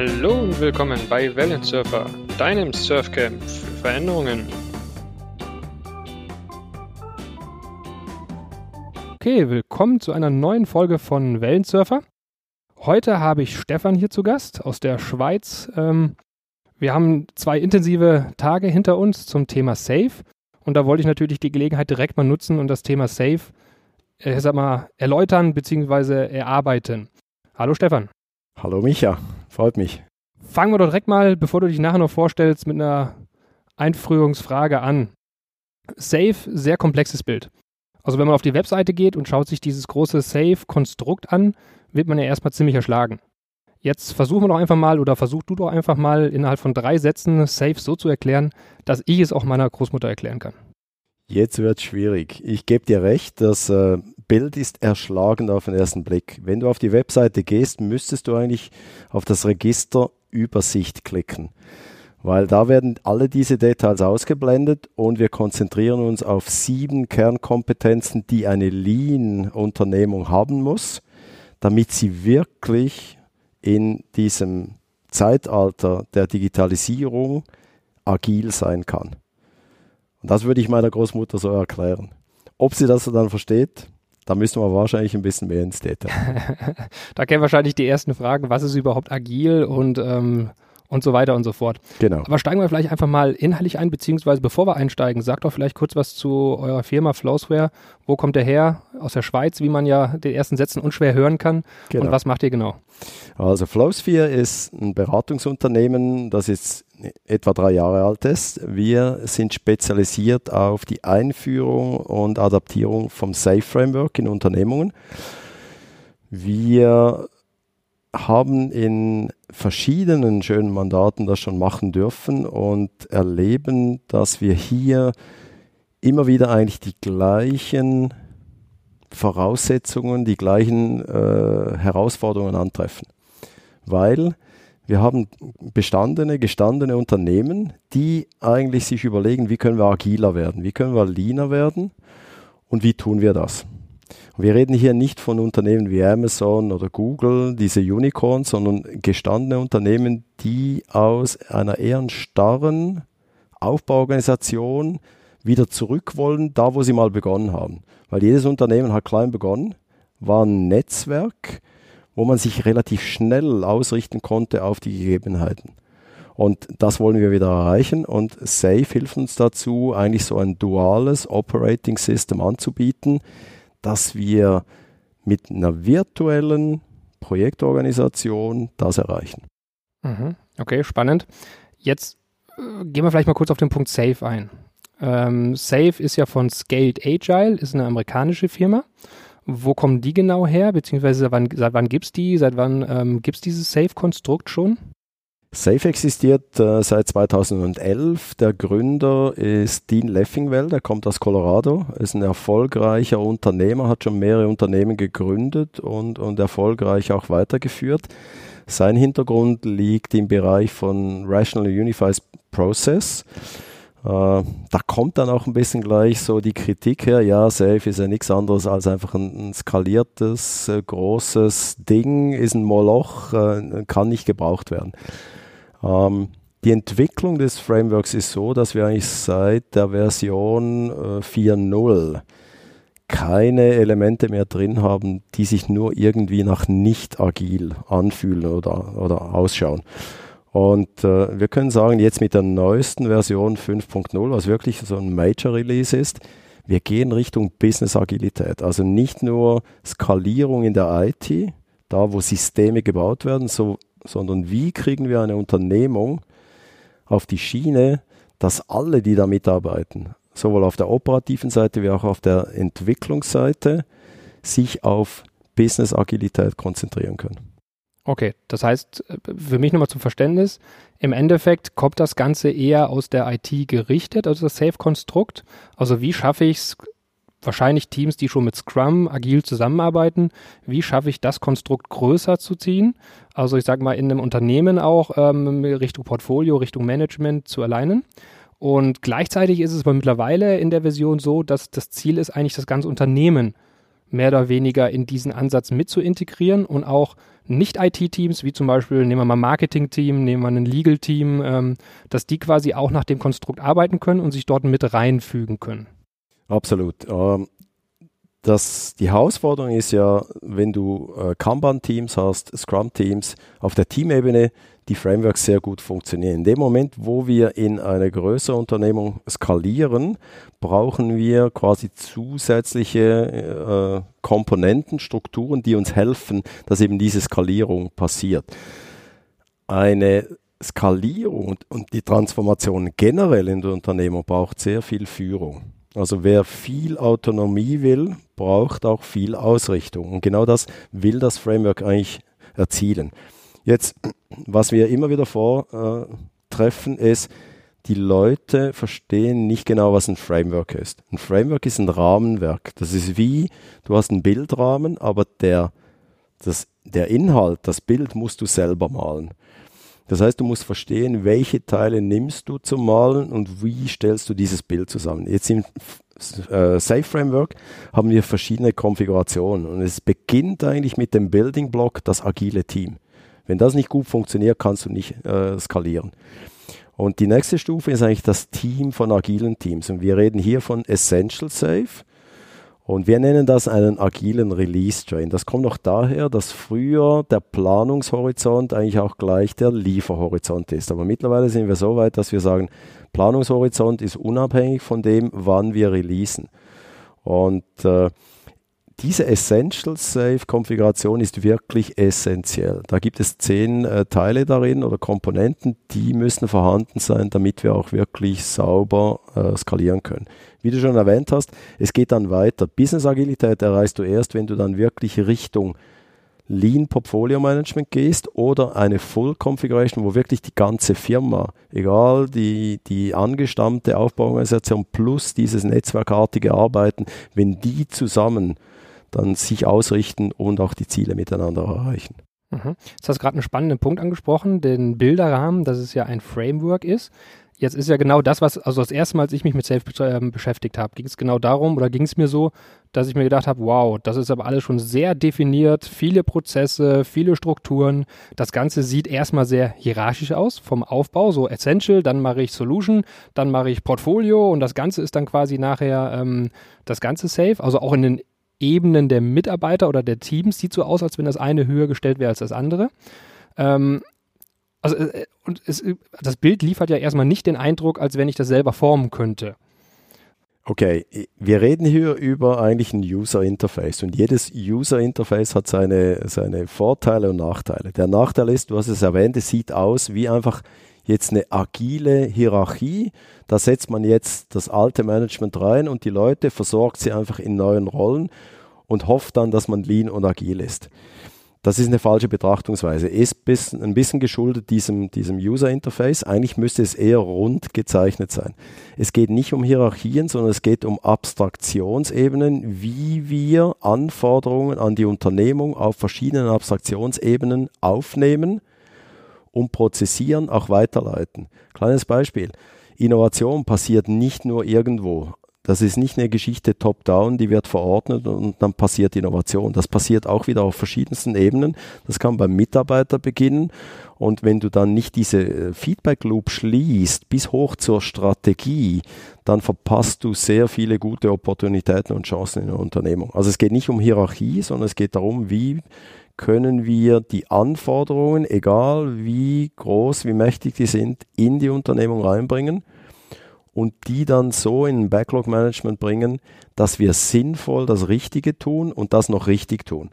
Hallo und willkommen bei Wellensurfer, deinem Surfcamp für Veränderungen. Okay, willkommen zu einer neuen Folge von Wellensurfer. Heute habe ich Stefan hier zu Gast aus der Schweiz. Ähm, wir haben zwei intensive Tage hinter uns zum Thema Safe und da wollte ich natürlich die Gelegenheit direkt mal nutzen und das Thema Safe, äh, sag mal, erläutern bzw. erarbeiten. Hallo Stefan. Hallo Micha, freut mich. Fangen wir doch direkt mal, bevor du dich nachher noch vorstellst, mit einer Einführungsfrage an. Safe, sehr komplexes Bild. Also wenn man auf die Webseite geht und schaut sich dieses große Safe-Konstrukt an, wird man ja erstmal ziemlich erschlagen. Jetzt versuchen wir doch einfach mal oder versuch du doch einfach mal innerhalb von drei Sätzen Safe so zu erklären, dass ich es auch meiner Großmutter erklären kann. Jetzt wird schwierig. Ich gebe dir recht, das äh, Bild ist erschlagend auf den ersten Blick. Wenn du auf die Webseite gehst, müsstest du eigentlich auf das Register Übersicht klicken, weil da werden alle diese Details ausgeblendet und wir konzentrieren uns auf sieben Kernkompetenzen, die eine Lean-Unternehmung haben muss, damit sie wirklich in diesem Zeitalter der Digitalisierung agil sein kann. Und das würde ich meiner Großmutter so erklären. Ob sie das dann versteht, da müssen wir wahrscheinlich ein bisschen mehr ins Detail. da kennen wahrscheinlich die ersten Fragen, was ist überhaupt agil und ähm, und so weiter und so fort. Genau. Aber steigen wir vielleicht einfach mal inhaltlich ein, beziehungsweise bevor wir einsteigen, sagt doch vielleicht kurz was zu eurer Firma Flowsware. Wo kommt der her? Aus der Schweiz, wie man ja den ersten Sätzen unschwer hören kann. Genau. Und was macht ihr genau? Also Flowsphere ist ein Beratungsunternehmen, das jetzt etwa drei Jahre alt ist. Wir sind spezialisiert auf die Einführung und Adaptierung vom Safe Framework in Unternehmungen. Wir haben in verschiedenen schönen Mandaten das schon machen dürfen und erleben, dass wir hier immer wieder eigentlich die gleichen Voraussetzungen, die gleichen äh, Herausforderungen antreffen. Weil wir haben bestandene, gestandene Unternehmen, die eigentlich sich überlegen, wie können wir agiler werden, wie können wir leaner werden und wie tun wir das. Wir reden hier nicht von Unternehmen wie Amazon oder Google, diese Unicorns, sondern gestandene Unternehmen, die aus einer eher starren Aufbauorganisation wieder zurück wollen, da wo sie mal begonnen haben. Weil jedes Unternehmen hat klein begonnen, war ein Netzwerk, wo man sich relativ schnell ausrichten konnte auf die Gegebenheiten. Und das wollen wir wieder erreichen und Safe hilft uns dazu, eigentlich so ein duales Operating System anzubieten, dass wir mit einer virtuellen Projektorganisation das erreichen. Mhm. Okay, spannend. Jetzt äh, gehen wir vielleicht mal kurz auf den Punkt Safe ein. Ähm, Safe ist ja von Scaled Agile, ist eine amerikanische Firma. Wo kommen die genau her? Beziehungsweise wann, seit wann gibt es die? Seit wann ähm, gibt es dieses Safe-Konstrukt schon? Safe existiert äh, seit 2011. Der Gründer ist Dean Leffingwell, der kommt aus Colorado, ist ein erfolgreicher Unternehmer, hat schon mehrere Unternehmen gegründet und, und erfolgreich auch weitergeführt. Sein Hintergrund liegt im Bereich von Rational Unified Process. Äh, da kommt dann auch ein bisschen gleich so die Kritik her, ja, Safe ist ja nichts anderes als einfach ein, ein skaliertes, äh, großes Ding, ist ein Moloch, äh, kann nicht gebraucht werden. Ähm, die Entwicklung des Frameworks ist so, dass wir eigentlich seit der Version äh, 4.0 keine Elemente mehr drin haben, die sich nur irgendwie nach nicht agil anfühlen oder, oder ausschauen. Und äh, wir können sagen, jetzt mit der neuesten Version 5.0, was wirklich so ein Major Release ist, wir gehen Richtung Business Agilität. Also nicht nur Skalierung in der IT, da wo Systeme gebaut werden, so sondern wie kriegen wir eine Unternehmung auf die Schiene, dass alle, die da mitarbeiten, sowohl auf der operativen Seite wie auch auf der Entwicklungsseite, sich auf Business Agilität konzentrieren können. Okay, das heißt, für mich nochmal zum Verständnis, im Endeffekt kommt das Ganze eher aus der IT gerichtet, also das Safe-Konstrukt. Also wie schaffe ich es, wahrscheinlich Teams, die schon mit Scrum agil zusammenarbeiten. Wie schaffe ich das Konstrukt größer zu ziehen? Also ich sage mal in einem Unternehmen auch ähm, Richtung Portfolio, Richtung Management zu alignen. Und gleichzeitig ist es aber mittlerweile in der Version so, dass das Ziel ist eigentlich das ganze Unternehmen mehr oder weniger in diesen Ansatz mit zu integrieren und auch nicht-IT-Teams, wie zum Beispiel, nehmen wir mal Marketing-Team, nehmen wir ein Legal-Team, ähm, dass die quasi auch nach dem Konstrukt arbeiten können und sich dort mit reinfügen können. Absolut. Ähm, das, die Herausforderung ist ja, wenn du äh, Kanban-Teams hast, Scrum-Teams, auf der Teamebene die Frameworks sehr gut funktionieren. In dem Moment, wo wir in eine größere Unternehmung skalieren, brauchen wir quasi zusätzliche äh, Komponenten, Strukturen, die uns helfen, dass eben diese Skalierung passiert. Eine Skalierung und, und die Transformation generell in der Unternehmung braucht sehr viel Führung. Also wer viel Autonomie will, braucht auch viel Ausrichtung. Und genau das will das Framework eigentlich erzielen. Jetzt, was wir immer wieder vortreffen, ist, die Leute verstehen nicht genau, was ein Framework ist. Ein Framework ist ein Rahmenwerk. Das ist wie, du hast einen Bildrahmen, aber der, das, der Inhalt, das Bild musst du selber malen. Das heißt, du musst verstehen, welche Teile nimmst du zum Malen und wie stellst du dieses Bild zusammen. Jetzt im äh, Safe Framework haben wir verschiedene Konfigurationen und es beginnt eigentlich mit dem Building Block, das agile Team. Wenn das nicht gut funktioniert, kannst du nicht äh, skalieren. Und die nächste Stufe ist eigentlich das Team von agilen Teams. Und wir reden hier von Essential Safe. Und wir nennen das einen agilen Release Train. Das kommt noch daher, dass früher der Planungshorizont eigentlich auch gleich der Lieferhorizont ist. Aber mittlerweile sind wir so weit, dass wir sagen, Planungshorizont ist unabhängig von dem, wann wir releasen. Und äh, diese Essential Safe Konfiguration ist wirklich essentiell. Da gibt es zehn äh, Teile darin oder Komponenten, die müssen vorhanden sein, damit wir auch wirklich sauber äh, skalieren können. Wie du schon erwähnt hast, es geht dann weiter. Business Agilität erreichst du erst, wenn du dann wirklich Richtung Lean Portfolio Management gehst oder eine Full Configuration, wo wirklich die ganze Firma, egal die, die angestammte Aufbauorganisation plus dieses netzwerkartige Arbeiten, wenn die zusammen dann sich ausrichten und auch die Ziele miteinander erreichen. Mhm. Jetzt hast du gerade einen spannenden Punkt angesprochen, den Bilderrahmen, dass es ja ein Framework ist. Jetzt ist ja genau das, was, also das erste Mal, als ich mich mit Safe äh, beschäftigt habe, ging es genau darum oder ging es mir so, dass ich mir gedacht habe, wow, das ist aber alles schon sehr definiert, viele Prozesse, viele Strukturen. Das Ganze sieht erstmal sehr hierarchisch aus vom Aufbau, so Essential, dann mache ich Solution, dann mache ich Portfolio und das Ganze ist dann quasi nachher ähm, das Ganze Safe, also auch in den Ebenen der Mitarbeiter oder der Teams sieht so aus, als wenn das eine höher gestellt wäre als das andere. Ähm, also äh, und es, das Bild liefert ja erstmal nicht den Eindruck, als wenn ich das selber formen könnte. Okay, wir reden hier über eigentlich ein User Interface und jedes User Interface hat seine, seine Vorteile und Nachteile. Der Nachteil ist, du hast es erwähnt, es sieht aus wie einfach jetzt eine agile Hierarchie. Da setzt man jetzt das alte Management rein und die Leute versorgt sie einfach in neuen Rollen und hofft dann, dass man lean und agil ist. Das ist eine falsche Betrachtungsweise. Ist ein bisschen geschuldet diesem, diesem User Interface. Eigentlich müsste es eher rund gezeichnet sein. Es geht nicht um Hierarchien, sondern es geht um Abstraktionsebenen, wie wir Anforderungen an die Unternehmung auf verschiedenen Abstraktionsebenen aufnehmen und prozessieren, auch weiterleiten. Kleines Beispiel. Innovation passiert nicht nur irgendwo. Das ist nicht eine Geschichte top-down, die wird verordnet und dann passiert Innovation. Das passiert auch wieder auf verschiedensten Ebenen. Das kann beim Mitarbeiter beginnen und wenn du dann nicht diese äh, Feedback Loop schließt bis hoch zur Strategie, dann verpasst du sehr viele gute Opportunitäten und Chancen in der Unternehmung. Also es geht nicht um Hierarchie, sondern es geht darum, wie können wir die Anforderungen, egal wie groß, wie mächtig die sind, in die Unternehmung reinbringen und die dann so in Backlog-Management bringen, dass wir sinnvoll das Richtige tun und das noch richtig tun.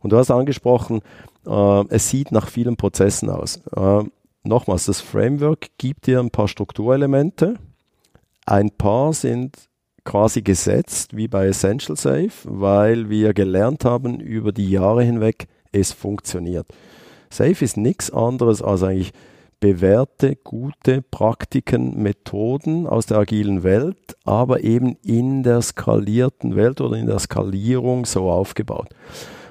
Und du hast angesprochen, äh, es sieht nach vielen Prozessen aus. Äh, nochmals, das Framework gibt dir ein paar Strukturelemente. Ein paar sind quasi gesetzt, wie bei Essential Safe, weil wir gelernt haben über die Jahre hinweg, es funktioniert. Safe ist nichts anderes als eigentlich bewährte, gute Praktiken, Methoden aus der agilen Welt, aber eben in der skalierten Welt oder in der Skalierung so aufgebaut.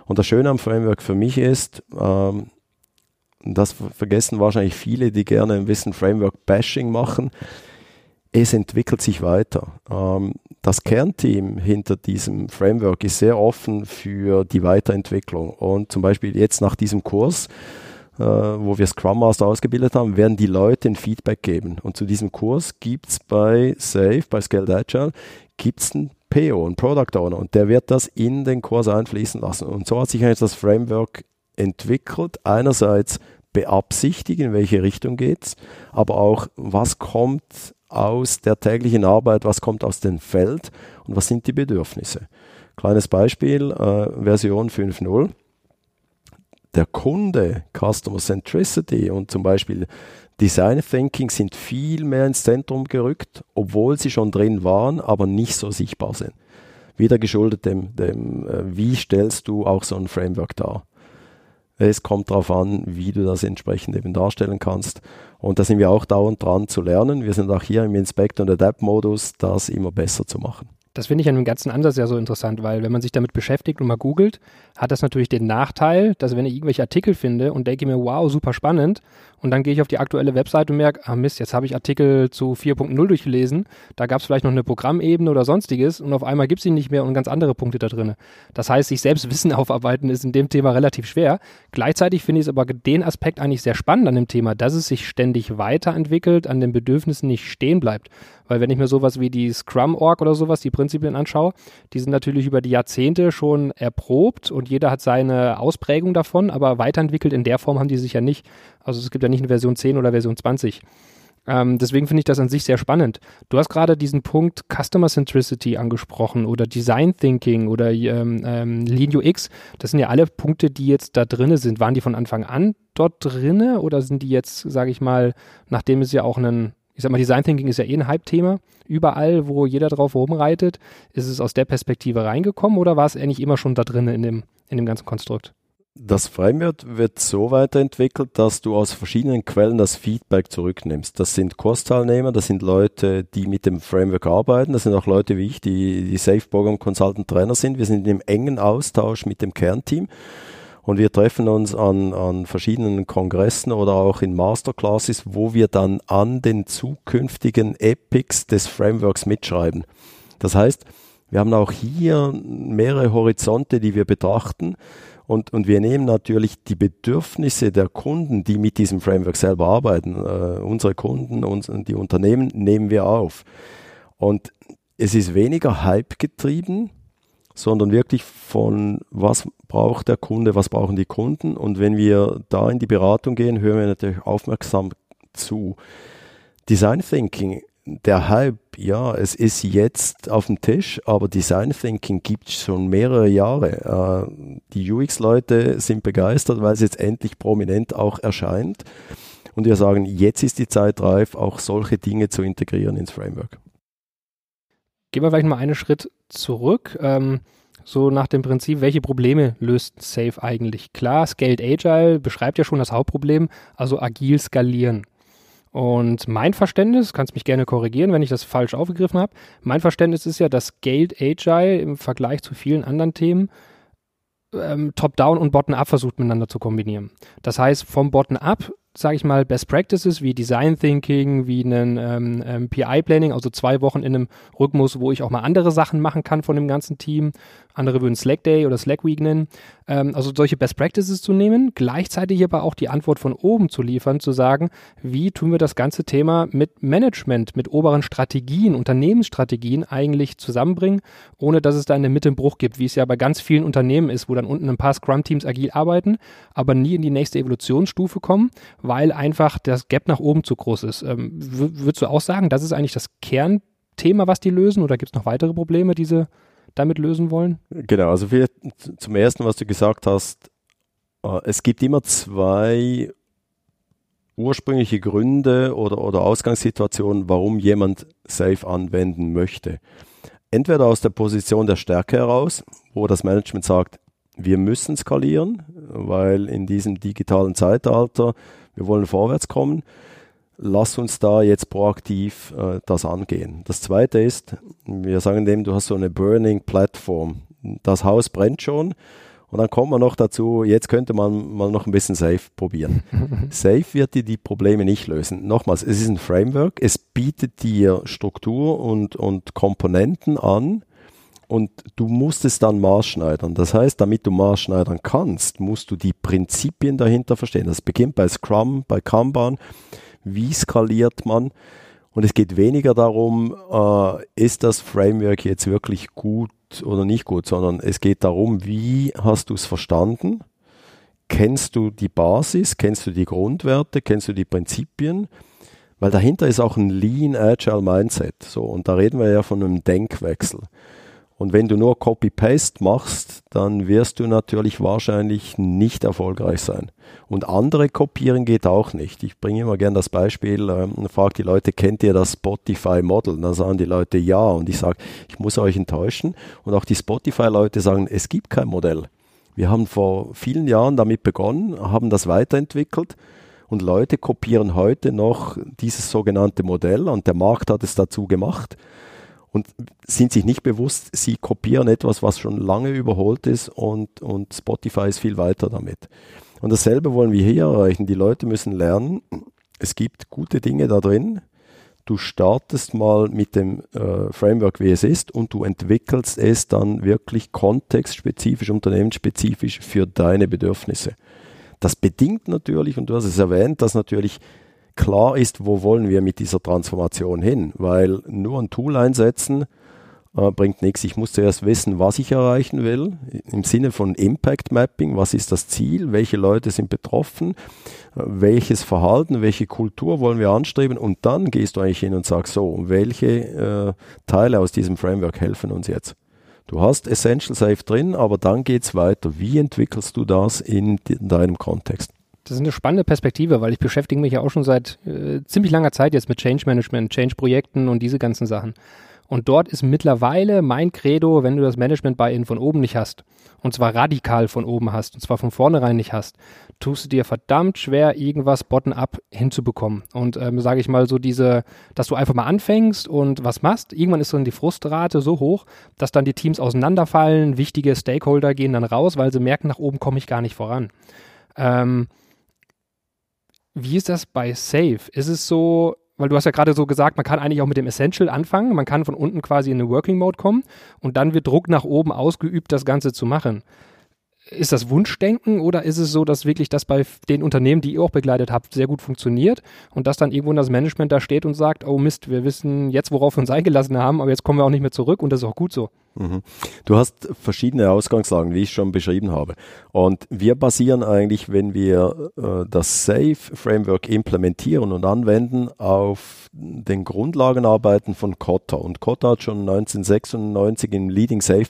Und das Schöne am Framework für mich ist, ähm, das vergessen wahrscheinlich viele, die gerne ein bisschen Framework-Bashing machen, es entwickelt sich weiter. Ähm, das Kernteam hinter diesem Framework ist sehr offen für die Weiterentwicklung. Und zum Beispiel jetzt nach diesem Kurs, äh, wo wir Scrum Master ausgebildet haben, werden die Leute ein Feedback geben. Und zu diesem Kurs gibt es bei Safe, bei Scaled Agile, gibt's ein PO, ein Product Owner, und der wird das in den Kurs einfließen lassen. Und so hat sich eigentlich das Framework entwickelt. Einerseits beabsichtigen, in welche Richtung geht's, aber auch, was kommt aus der täglichen Arbeit, was kommt aus dem Feld und was sind die Bedürfnisse. Kleines Beispiel, äh, Version 5.0. Der Kunde, Customer Centricity und zum Beispiel Design Thinking sind viel mehr ins Zentrum gerückt, obwohl sie schon drin waren, aber nicht so sichtbar sind. Wieder geschuldet dem, dem äh, wie stellst du auch so ein Framework dar. Es kommt darauf an, wie du das entsprechend eben darstellen kannst. Und da sind wir auch dauernd dran zu lernen. Wir sind auch hier im Inspect- und Adapt-Modus, das immer besser zu machen. Das finde ich an dem ganzen Ansatz ja so interessant, weil wenn man sich damit beschäftigt und mal googelt, hat das natürlich den Nachteil, dass wenn ich irgendwelche Artikel finde und denke mir, wow, super spannend, und dann gehe ich auf die aktuelle Website und merke, ah Mist, jetzt habe ich Artikel zu 4.0 durchgelesen, da gab es vielleicht noch eine Programmebene oder sonstiges und auf einmal gibt es ihn nicht mehr und ganz andere Punkte da drin. Das heißt, sich selbst Wissen aufarbeiten ist in dem Thema relativ schwer. Gleichzeitig finde ich es aber den Aspekt eigentlich sehr spannend an dem Thema, dass es sich ständig weiterentwickelt, an den Bedürfnissen nicht stehen bleibt. Weil wenn ich mir sowas wie die Scrum-Org oder sowas, die Prinzipien anschaue, die sind natürlich über die Jahrzehnte schon erprobt und jeder hat seine Ausprägung davon, aber weiterentwickelt in der Form haben die sich ja nicht. Also es gibt ja nicht eine Version 10 oder Version 20. Ähm, deswegen finde ich das an sich sehr spannend. Du hast gerade diesen Punkt Customer Centricity angesprochen oder Design Thinking oder ähm, ähm, Lean UX. Das sind ja alle Punkte, die jetzt da drinne sind. Waren die von Anfang an dort drinne oder sind die jetzt, sage ich mal, nachdem es ja auch einen ich sag mal, Design Thinking ist ja eh ein Hype-Thema. Überall, wo jeder drauf rumreitet, ist es aus der Perspektive reingekommen oder war es eigentlich immer schon da drin in dem, in dem ganzen Konstrukt? Das Framework wird so weiterentwickelt, dass du aus verschiedenen Quellen das Feedback zurücknimmst. Das sind Kursteilnehmer, das sind Leute, die mit dem Framework arbeiten, das sind auch Leute wie ich, die, die Safe Program Consultant Trainer sind. Wir sind im engen Austausch mit dem Kernteam und wir treffen uns an, an verschiedenen Kongressen oder auch in Masterclasses, wo wir dann an den zukünftigen Epics des Frameworks mitschreiben. Das heißt, wir haben auch hier mehrere Horizonte, die wir betrachten. Und, und wir nehmen natürlich die Bedürfnisse der Kunden, die mit diesem Framework selber arbeiten, äh, unsere Kunden, uns, die Unternehmen, nehmen wir auf. Und es ist weniger Hype getrieben, sondern wirklich von, was braucht der Kunde, was brauchen die Kunden. Und wenn wir da in die Beratung gehen, hören wir natürlich aufmerksam zu. Design Thinking, der Hype, ja, es ist jetzt auf dem Tisch, aber Design Thinking gibt es schon mehrere Jahre. Die UX-Leute sind begeistert, weil es jetzt endlich prominent auch erscheint. Und wir sagen, jetzt ist die Zeit reif, auch solche Dinge zu integrieren ins Framework. Gehen wir vielleicht mal einen Schritt zurück. Ähm, so nach dem Prinzip, welche Probleme löst Safe eigentlich? Klar, Scaled Agile beschreibt ja schon das Hauptproblem, also agil skalieren. Und mein Verständnis, kannst mich gerne korrigieren, wenn ich das falsch aufgegriffen habe, mein Verständnis ist ja, dass Scaled Agile im Vergleich zu vielen anderen Themen ähm, Top-Down und Bottom-Up versucht miteinander zu kombinieren. Das heißt, vom Bottom-Up sage ich mal, Best Practices wie Design Thinking, wie einen ähm, ähm, PI-Planning, also zwei Wochen in einem Rhythmus, wo ich auch mal andere Sachen machen kann von dem ganzen Team. Andere würden Slack Day oder Slack Week nennen. Ähm, also solche Best Practices zu nehmen, gleichzeitig aber auch die Antwort von oben zu liefern, zu sagen, wie tun wir das ganze Thema mit Management, mit oberen Strategien, Unternehmensstrategien eigentlich zusammenbringen, ohne dass es da in der Mitte einen Bruch gibt, wie es ja bei ganz vielen Unternehmen ist, wo dann unten ein paar Scrum-Teams agil arbeiten, aber nie in die nächste Evolutionsstufe kommen weil einfach das Gap nach oben zu groß ist. Ähm, würdest du auch sagen, das ist eigentlich das Kernthema, was die lösen, oder gibt es noch weitere Probleme, die sie damit lösen wollen? Genau, also vielleicht zum ersten, was du gesagt hast, äh, es gibt immer zwei ursprüngliche Gründe oder, oder Ausgangssituationen, warum jemand Safe anwenden möchte. Entweder aus der Position der Stärke heraus, wo das Management sagt, wir müssen skalieren, weil in diesem digitalen Zeitalter wir wollen vorwärts kommen. Lass uns da jetzt proaktiv äh, das angehen. Das zweite ist, wir sagen dem, du hast so eine Burning Platform. Das Haus brennt schon Und dann kommt man noch dazu, jetzt könnte man mal noch ein bisschen Safe probieren. Safe wird dir die Probleme nicht lösen. Nochmals, es ist ein Framework, es bietet dir Struktur und, und Komponenten an und du musst es dann maßschneidern. Das heißt, damit du maßschneidern kannst, musst du die Prinzipien dahinter verstehen. Das beginnt bei Scrum, bei Kanban. Wie skaliert man? Und es geht weniger darum, äh, ist das Framework jetzt wirklich gut oder nicht gut, sondern es geht darum, wie hast du es verstanden? Kennst du die Basis? Kennst du die Grundwerte? Kennst du die Prinzipien? Weil dahinter ist auch ein Lean Agile Mindset. So, und da reden wir ja von einem Denkwechsel. Und wenn du nur Copy-Paste machst, dann wirst du natürlich wahrscheinlich nicht erfolgreich sein. Und andere kopieren geht auch nicht. Ich bringe immer gerne das Beispiel, ähm, frage die Leute, kennt ihr das Spotify Model? Und dann sagen die Leute ja. Und ich sage, ich muss euch enttäuschen. Und auch die Spotify-Leute sagen, es gibt kein Modell. Wir haben vor vielen Jahren damit begonnen, haben das weiterentwickelt. Und Leute kopieren heute noch dieses sogenannte Modell und der Markt hat es dazu gemacht und sind sich nicht bewusst, sie kopieren etwas, was schon lange überholt ist und, und Spotify ist viel weiter damit. Und dasselbe wollen wir hier erreichen. Die Leute müssen lernen, es gibt gute Dinge da drin. Du startest mal mit dem äh, Framework, wie es ist, und du entwickelst es dann wirklich kontextspezifisch, unternehmensspezifisch für deine Bedürfnisse. Das bedingt natürlich, und du hast es erwähnt, dass natürlich klar ist, wo wollen wir mit dieser Transformation hin, weil nur ein Tool einsetzen äh, bringt nichts. Ich muss zuerst wissen, was ich erreichen will, im Sinne von Impact Mapping, was ist das Ziel, welche Leute sind betroffen, äh, welches Verhalten, welche Kultur wollen wir anstreben und dann gehst du eigentlich hin und sagst so, welche äh, Teile aus diesem Framework helfen uns jetzt. Du hast Essential Safe drin, aber dann geht es weiter. Wie entwickelst du das in, in deinem Kontext? Das ist eine spannende Perspektive, weil ich beschäftige mich ja auch schon seit äh, ziemlich langer Zeit jetzt mit Change Management, Change-Projekten und diese ganzen Sachen. Und dort ist mittlerweile mein Credo, wenn du das Management bei Ihnen von oben nicht hast, und zwar radikal von oben hast, und zwar von vornherein nicht hast, tust du dir verdammt schwer, irgendwas bottom-up hinzubekommen. Und ähm, sage ich mal so diese, dass du einfach mal anfängst und was machst, irgendwann ist dann die Frustrate so hoch, dass dann die Teams auseinanderfallen, wichtige Stakeholder gehen dann raus, weil sie merken, nach oben komme ich gar nicht voran. Ähm, wie ist das bei Safe? Ist es so, weil du hast ja gerade so gesagt, man kann eigentlich auch mit dem Essential anfangen, man kann von unten quasi in eine Working Mode kommen und dann wird Druck nach oben ausgeübt, das Ganze zu machen. Ist das Wunschdenken oder ist es so, dass wirklich das bei den Unternehmen, die ihr auch begleitet habt, sehr gut funktioniert und dass dann irgendwo das Management da steht und sagt, oh Mist, wir wissen jetzt, worauf wir uns eingelassen haben, aber jetzt kommen wir auch nicht mehr zurück und das ist auch gut so? Mhm. Du hast verschiedene Ausgangslagen, wie ich schon beschrieben habe. Und wir basieren eigentlich, wenn wir äh, das Safe Framework implementieren und anwenden, auf den Grundlagenarbeiten von Kotta. Und Kotta hat schon 1996 im Leading Safe,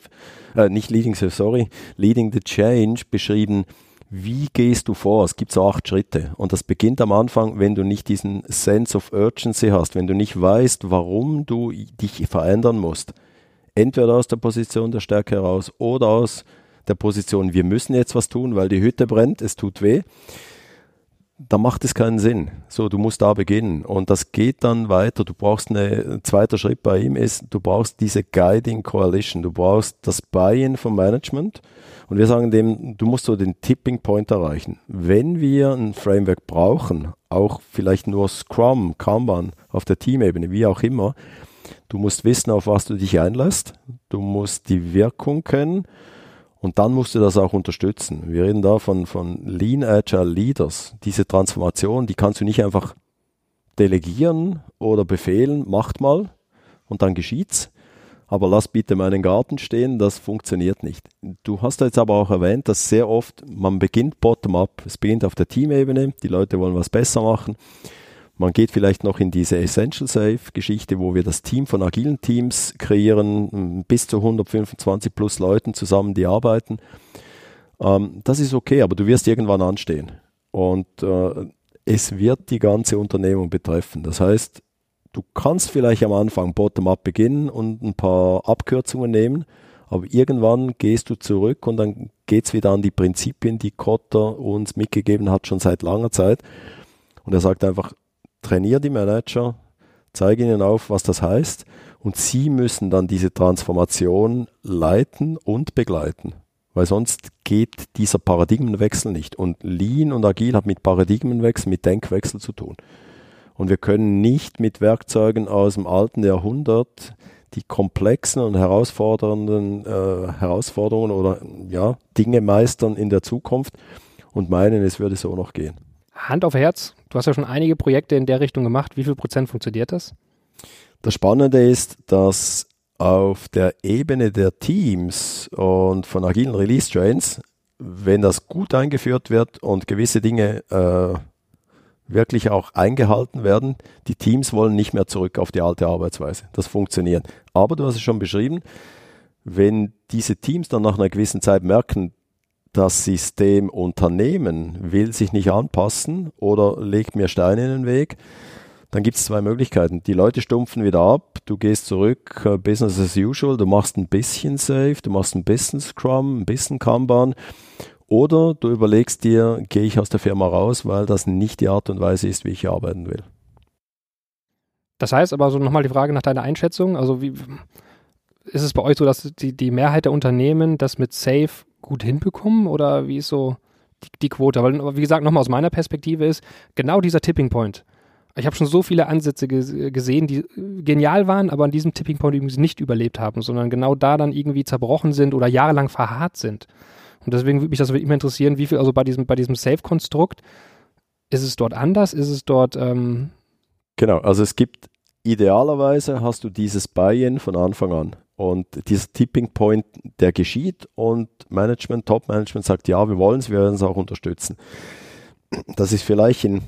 äh, nicht Leading Safe, sorry, Leading the Change beschrieben, wie gehst du vor? Es gibt so acht Schritte. Und das beginnt am Anfang, wenn du nicht diesen Sense of Urgency hast, wenn du nicht weißt, warum du dich verändern musst entweder aus der Position der Stärke heraus oder aus der Position, wir müssen jetzt was tun, weil die Hütte brennt, es tut weh, da macht es keinen Sinn. So, du musst da beginnen. Und das geht dann weiter. Du brauchst eine, ein zweiter Schritt bei ihm ist, du brauchst diese Guiding Coalition. Du brauchst das Buy-in vom Management. Und wir sagen dem, du musst so den Tipping Point erreichen. Wenn wir ein Framework brauchen, auch vielleicht nur Scrum, Kanban auf der Teamebene, wie auch immer, Du musst wissen, auf was du dich einlässt. Du musst die Wirkung kennen. Und dann musst du das auch unterstützen. Wir reden da von, von Lean Agile Leaders. Diese Transformation, die kannst du nicht einfach delegieren oder befehlen, macht mal und dann geschieht's. Aber lass bitte meinen Garten stehen, das funktioniert nicht. Du hast jetzt aber auch erwähnt, dass sehr oft man beginnt bottom-up. Es beginnt auf der Teamebene, die Leute wollen was besser machen. Man geht vielleicht noch in diese Essential Safe Geschichte, wo wir das Team von agilen Teams kreieren, bis zu 125 plus Leuten zusammen, die arbeiten. Ähm, das ist okay, aber du wirst irgendwann anstehen. Und äh, es wird die ganze Unternehmung betreffen. Das heißt, du kannst vielleicht am Anfang bottom-up beginnen und ein paar Abkürzungen nehmen, aber irgendwann gehst du zurück und dann geht es wieder an die Prinzipien, die Kotter uns mitgegeben hat, schon seit langer Zeit. Und er sagt einfach, trainiere die Manager, zeige ihnen auf, was das heißt und sie müssen dann diese Transformation leiten und begleiten. weil sonst geht dieser Paradigmenwechsel nicht. Und Lean und Agil hat mit Paradigmenwechsel, mit Denkwechsel zu tun. Und wir können nicht mit Werkzeugen aus dem alten Jahrhundert die komplexen und herausfordernden äh, Herausforderungen oder ja, Dinge meistern in der Zukunft und meinen, es würde so noch gehen. Hand auf Herz, du hast ja schon einige Projekte in der Richtung gemacht. Wie viel Prozent funktioniert das? Das Spannende ist, dass auf der Ebene der Teams und von agilen Release Trains, wenn das gut eingeführt wird und gewisse Dinge äh, wirklich auch eingehalten werden, die Teams wollen nicht mehr zurück auf die alte Arbeitsweise. Das funktioniert. Aber du hast es schon beschrieben, wenn diese Teams dann nach einer gewissen Zeit merken, das System Unternehmen will sich nicht anpassen oder legt mir Steine in den Weg, dann gibt es zwei Möglichkeiten. Die Leute stumpfen wieder ab, du gehst zurück, uh, Business as usual, du machst ein bisschen Safe, du machst ein bisschen Scrum, ein bisschen Kanban oder du überlegst dir, gehe ich aus der Firma raus, weil das nicht die Art und Weise ist, wie ich arbeiten will. Das heißt aber so nochmal die Frage nach deiner Einschätzung, also wie ist es bei euch so, dass die, die Mehrheit der Unternehmen das mit Safe gut hinbekommen oder wie ist so die, die Quote? Weil, wie gesagt, nochmal aus meiner Perspektive ist genau dieser Tipping Point ich habe schon so viele Ansätze gesehen, die genial waren, aber an diesem Tipping Point übrigens nicht überlebt haben, sondern genau da dann irgendwie zerbrochen sind oder jahrelang verharrt sind. Und deswegen würde mich das immer interessieren, wie viel, also bei diesem, bei diesem Safe-Konstrukt, ist es dort anders? Ist es dort. Ähm genau, also es gibt idealerweise hast du dieses Buy-in von Anfang an. Und dieser Tipping Point, der geschieht und Management, Top-Management sagt, ja, wir wollen es, wir werden es auch unterstützen. Das ist vielleicht in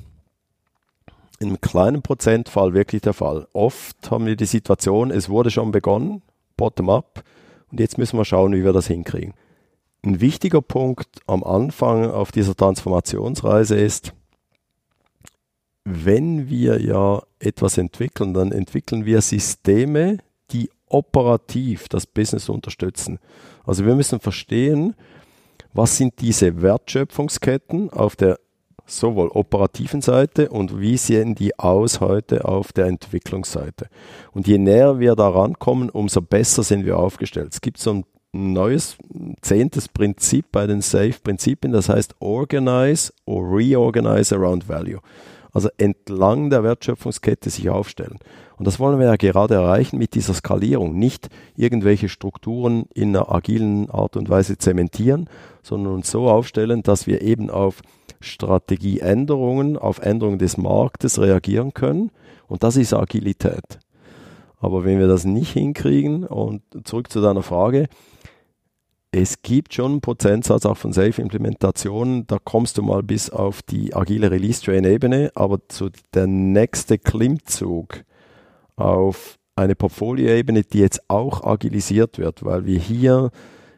in einem kleinen Prozentfall wirklich der Fall. Oft haben wir die Situation, es wurde schon begonnen, bottom-up, und jetzt müssen wir schauen, wie wir das hinkriegen. Ein wichtiger Punkt am Anfang auf dieser Transformationsreise ist, wenn wir ja etwas entwickeln, dann entwickeln wir Systeme, operativ das Business unterstützen. Also wir müssen verstehen, was sind diese Wertschöpfungsketten auf der sowohl operativen Seite und wie sehen die aus heute auf der Entwicklungsseite. Und je näher wir da rankommen, umso besser sind wir aufgestellt. Es gibt so ein neues zehntes Prinzip bei den SAFE-Prinzipien, das heißt Organize or Reorganize around Value. Also entlang der Wertschöpfungskette sich aufstellen. Und das wollen wir ja gerade erreichen mit dieser Skalierung. Nicht irgendwelche Strukturen in einer agilen Art und Weise zementieren, sondern uns so aufstellen, dass wir eben auf Strategieänderungen, auf Änderungen des Marktes reagieren können. Und das ist Agilität. Aber wenn wir das nicht hinkriegen, und zurück zu deiner Frage, es gibt schon einen Prozentsatz auch von Safe-Implementationen, da kommst du mal bis auf die agile Release-Train-Ebene, aber zu der nächste Klimmzug auf eine Portfolio-Ebene, die jetzt auch agilisiert wird, weil wir hier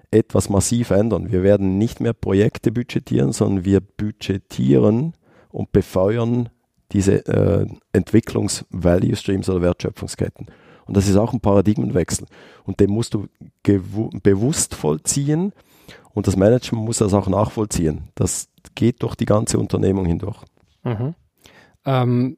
etwas massiv ändern. Wir werden nicht mehr Projekte budgetieren, sondern wir budgetieren und befeuern diese äh, Entwicklungs-Value-Streams oder Wertschöpfungsketten. Und das ist auch ein Paradigmenwechsel. Und den musst du bewusst vollziehen und das Management muss das auch nachvollziehen. Das geht durch die ganze Unternehmung hindurch. Mhm. Ähm,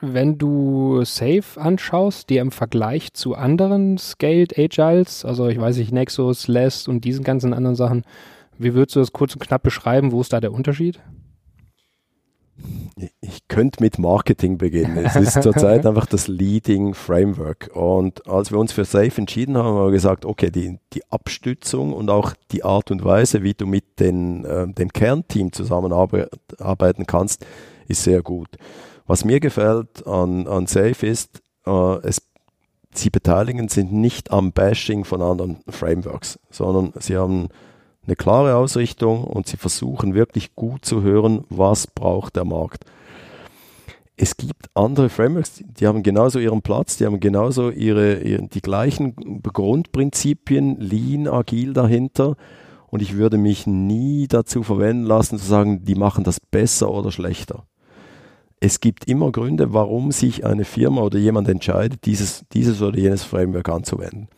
wenn du Safe anschaust, dir im Vergleich zu anderen Scaled Agiles, also ich weiß nicht, Nexus, Less und diesen ganzen anderen Sachen, wie würdest du das kurz und knapp beschreiben? Wo ist da der Unterschied? Ich könnte mit Marketing beginnen. Es ist zurzeit einfach das Leading Framework. Und als wir uns für Safe entschieden haben, haben wir gesagt, okay, die, die Abstützung und auch die Art und Weise, wie du mit den, äh, dem Kernteam zusammenarbeiten kannst, ist sehr gut. Was mir gefällt an, an Safe ist, äh, es, sie beteiligen sind nicht am Bashing von anderen Frameworks, sondern sie haben eine klare Ausrichtung und sie versuchen wirklich gut zu hören, was braucht der Markt. Es gibt andere Frameworks, die haben genauso ihren Platz, die haben genauso ihre, ihre die gleichen Grundprinzipien, lean, agil dahinter. Und ich würde mich nie dazu verwenden lassen, zu sagen, die machen das besser oder schlechter es gibt immer Gründe, warum sich eine Firma oder jemand entscheidet, dieses, dieses oder jenes Framework anzuwenden.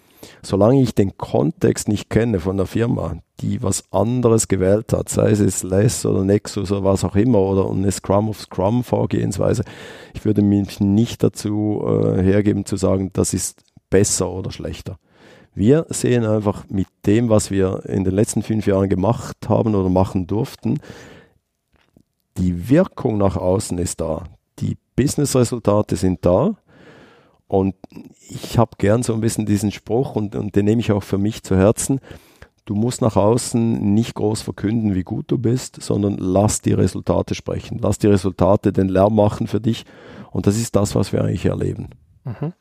Solange ich den Kontext nicht kenne von der Firma, die was anderes gewählt hat, sei es Less oder Nexus oder was auch immer oder eine Scrum of Scrum Vorgehensweise, ich würde mich nicht dazu äh, hergeben zu sagen, das ist besser oder schlechter. Wir sehen einfach mit dem, was wir in den letzten fünf Jahren gemacht haben oder machen durften, die Wirkung nach außen ist da. Die Business-Resultate sind da. Und ich habe gern so ein bisschen diesen Spruch und, und den nehme ich auch für mich zu Herzen. Du musst nach außen nicht groß verkünden, wie gut du bist, sondern lass die Resultate sprechen. Lass die Resultate den Lärm machen für dich. Und das ist das, was wir eigentlich erleben. Mhm.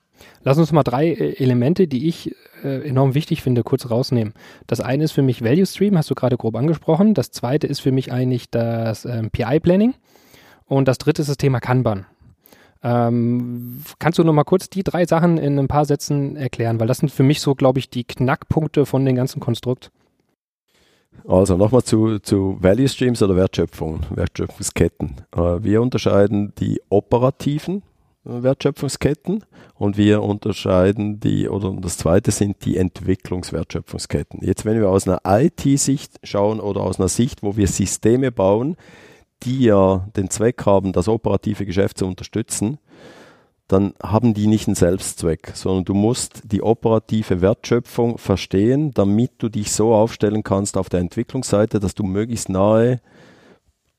Lass uns mal drei äh, Elemente, die ich äh, enorm wichtig finde, kurz rausnehmen. Das eine ist für mich Value Stream, hast du gerade grob angesprochen. Das zweite ist für mich eigentlich das ähm, PI Planning. Und das dritte ist das Thema Kanban. Ähm, kannst du noch mal kurz die drei Sachen in ein paar Sätzen erklären? Weil das sind für mich so, glaube ich, die Knackpunkte von dem ganzen Konstrukt. Also nochmal zu, zu Value Streams oder Wertschöpfung, Wertschöpfungsketten. Äh, wir unterscheiden die operativen äh, Wertschöpfungsketten und wir unterscheiden die, oder das zweite sind die Entwicklungswertschöpfungsketten. Jetzt, wenn wir aus einer IT-Sicht schauen oder aus einer Sicht, wo wir Systeme bauen, die ja den Zweck haben, das operative Geschäft zu unterstützen, dann haben die nicht einen Selbstzweck, sondern du musst die operative Wertschöpfung verstehen, damit du dich so aufstellen kannst auf der Entwicklungsseite, dass du möglichst nahe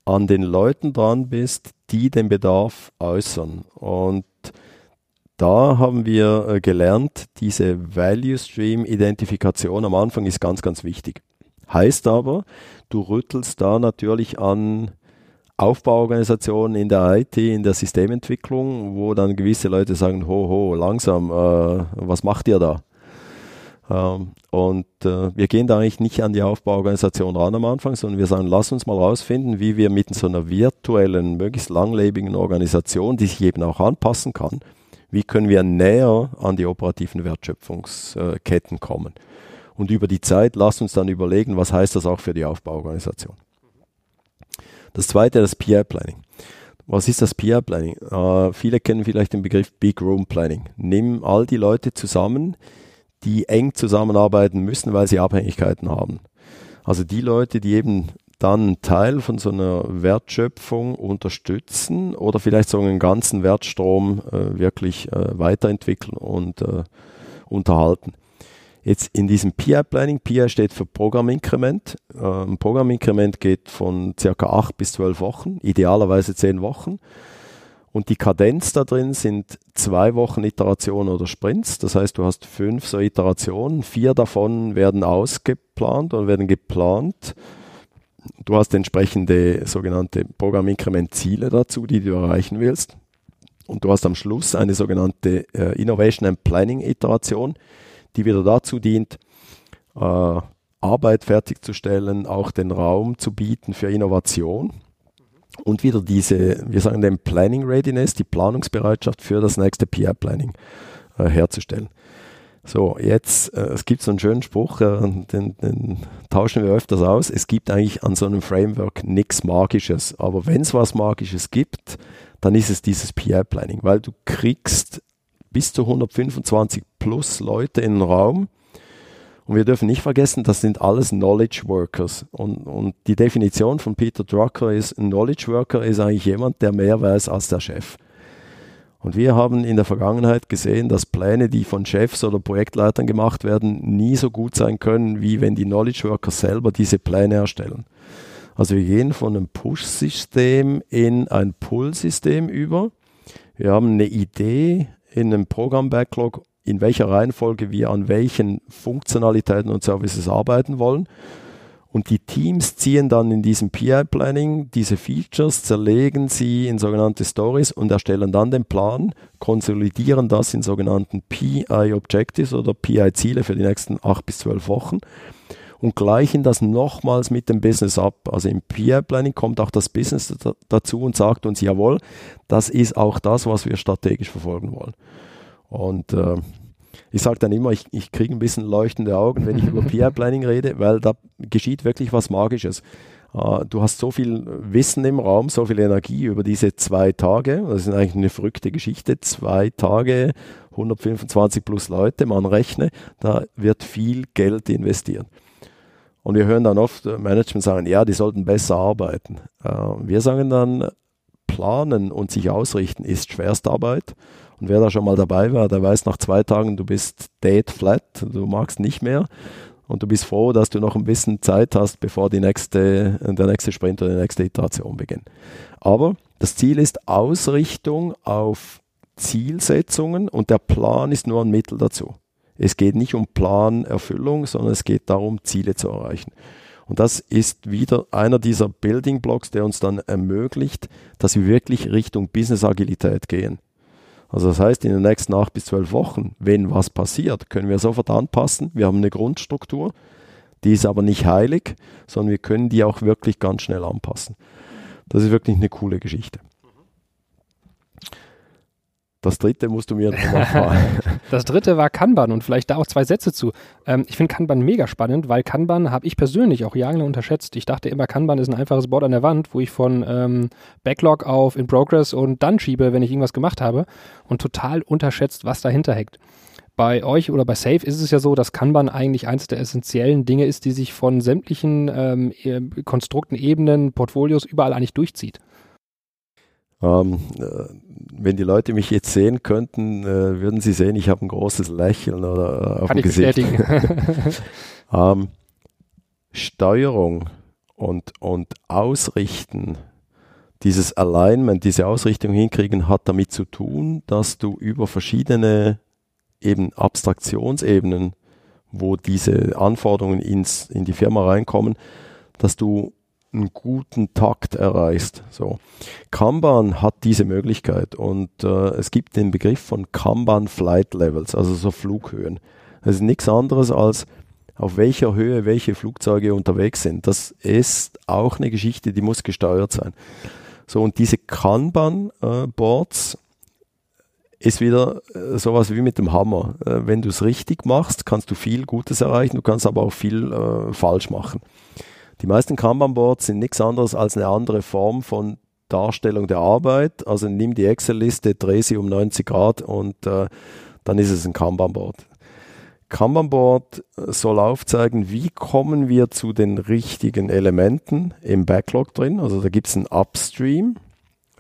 an den Leuten dran bist, die den Bedarf äußern. Und da haben wir äh, gelernt, diese Value Stream Identifikation am Anfang ist ganz, ganz wichtig. Heißt aber, du rüttelst da natürlich an Aufbauorganisationen in der IT, in der Systementwicklung, wo dann gewisse Leute sagen, ho, ho, langsam, äh, was macht ihr da? Ähm, und äh, wir gehen da eigentlich nicht an die Aufbauorganisation ran am Anfang, sondern wir sagen, lass uns mal rausfinden, wie wir mit so einer virtuellen, möglichst langlebigen Organisation, die sich eben auch anpassen kann, wie können wir näher an die operativen Wertschöpfungsketten kommen. Und über die Zeit, lass uns dann überlegen, was heißt das auch für die Aufbauorganisation. Das zweite, das PI Planning. Was ist das PI Planning? Äh, viele kennen vielleicht den Begriff Big Room Planning. Nimm all die Leute zusammen, die eng zusammenarbeiten müssen, weil sie Abhängigkeiten haben. Also die Leute, die eben dann einen Teil von so einer Wertschöpfung unterstützen oder vielleicht so einen ganzen Wertstrom äh, wirklich äh, weiterentwickeln und äh, unterhalten. Jetzt in diesem PI-Planning, PI steht für Programminkrement. Ähm, Programminkrement geht von circa acht bis zwölf Wochen, idealerweise zehn Wochen. Und die Kadenz da drin sind zwei Wochen Iterationen oder Sprints. Das heißt, du hast fünf so Iterationen. Vier davon werden ausgeplant oder werden geplant. Du hast entsprechende sogenannte Programminkrement-Ziele dazu, die du erreichen willst. Und du hast am Schluss eine sogenannte äh, Innovation and Planning Iteration die wieder dazu dient, äh, Arbeit fertigzustellen, auch den Raum zu bieten für Innovation und wieder diese, wir sagen den Planning Readiness, die Planungsbereitschaft für das nächste PI-Planning äh, herzustellen. So, jetzt, äh, es gibt so einen schönen Spruch, äh, den, den, tauschen wir öfters aus. Es gibt eigentlich an so einem Framework nichts Magisches. Aber wenn es was Magisches gibt, dann ist es dieses PI-Planning, weil du kriegst bis zu 125 plus Leute in den Raum. Und wir dürfen nicht vergessen, das sind alles Knowledge Workers. Und, und die Definition von Peter Drucker ist, ein Knowledge Worker ist eigentlich jemand, der mehr weiß als der Chef. Und wir haben in der Vergangenheit gesehen, dass Pläne, die von Chefs oder Projektleitern gemacht werden, nie so gut sein können, wie wenn die Knowledge Worker selber diese Pläne erstellen. Also wir gehen von einem Push-System in ein Pull-System über. Wir haben eine Idee, in einem Programm-Backlog, in welcher Reihenfolge wir an welchen Funktionalitäten und Services arbeiten wollen. Und die Teams ziehen dann in diesem PI-Planning diese Features, zerlegen sie in sogenannte Stories und erstellen dann den Plan, konsolidieren das in sogenannten PI-Objectives oder PI-Ziele für die nächsten acht bis zwölf Wochen und gleichen das nochmals mit dem Business ab. Also im Peer Planning kommt auch das Business dazu und sagt uns, jawohl, das ist auch das, was wir strategisch verfolgen wollen. Und äh, ich sage dann immer, ich, ich kriege ein bisschen leuchtende Augen, wenn ich über Peer Planning rede, weil da geschieht wirklich was Magisches. Uh, du hast so viel Wissen im Raum, so viel Energie über diese zwei Tage. Das ist eigentlich eine verrückte Geschichte. Zwei Tage, 125 plus Leute, man rechne, da wird viel Geld investiert. Und wir hören dann oft äh, Management sagen, ja, die sollten besser arbeiten. Äh, wir sagen dann, planen und sich ausrichten ist Schwerstarbeit. Und wer da schon mal dabei war, der weiß nach zwei Tagen, du bist dead flat, du magst nicht mehr. Und du bist froh, dass du noch ein bisschen Zeit hast, bevor die nächste, der nächste Sprint oder die nächste Iteration beginnt. Aber das Ziel ist Ausrichtung auf Zielsetzungen und der Plan ist nur ein Mittel dazu. Es geht nicht um Planerfüllung, sondern es geht darum, Ziele zu erreichen. Und das ist wieder einer dieser Building Blocks, der uns dann ermöglicht, dass wir wirklich Richtung Business Agilität gehen. Also das heißt, in den nächsten acht bis zwölf Wochen, wenn was passiert, können wir sofort anpassen. Wir haben eine Grundstruktur, die ist aber nicht heilig, sondern wir können die auch wirklich ganz schnell anpassen. Das ist wirklich eine coole Geschichte. Das dritte musst du mir nochmal fragen. das dritte war Kanban und vielleicht da auch zwei Sätze zu. Ähm, ich finde Kanban mega spannend, weil Kanban habe ich persönlich auch jahrelang unterschätzt. Ich dachte immer, Kanban ist ein einfaches Board an der Wand, wo ich von ähm, Backlog auf In Progress und dann schiebe, wenn ich irgendwas gemacht habe und total unterschätzt, was dahinter hängt. Bei euch oder bei Safe ist es ja so, dass Kanban eigentlich eines der essentiellen Dinge ist, die sich von sämtlichen ähm, Konstrukten, Ebenen, Portfolios überall eigentlich durchzieht. Ähm, äh, wenn die Leute mich jetzt sehen könnten, äh, würden sie sehen, ich habe ein großes Lächeln oder äh, auf Kann dem Gesicht. ähm, Steuerung und, und Ausrichten, dieses Alignment, diese Ausrichtung hinkriegen, hat damit zu tun, dass du über verschiedene eben Abstraktionsebenen, wo diese Anforderungen ins, in die Firma reinkommen, dass du einen guten Takt erreichst. So. Kanban hat diese Möglichkeit und äh, es gibt den Begriff von Kanban Flight Levels, also so Flughöhen. Das ist nichts anderes als auf welcher Höhe welche Flugzeuge unterwegs sind. Das ist auch eine Geschichte, die muss gesteuert sein. So, und diese Kanban-Boards äh, ist wieder äh, sowas wie mit dem Hammer. Äh, wenn du es richtig machst, kannst du viel Gutes erreichen, du kannst aber auch viel äh, falsch machen. Die meisten Kanban-Boards sind nichts anderes als eine andere Form von Darstellung der Arbeit. Also nimm die Excel-Liste, dreh sie um 90 Grad und äh, dann ist es ein Kanban-Board. Kanban-Board soll aufzeigen, wie kommen wir zu den richtigen Elementen im Backlog drin. Also da gibt es ein Upstream,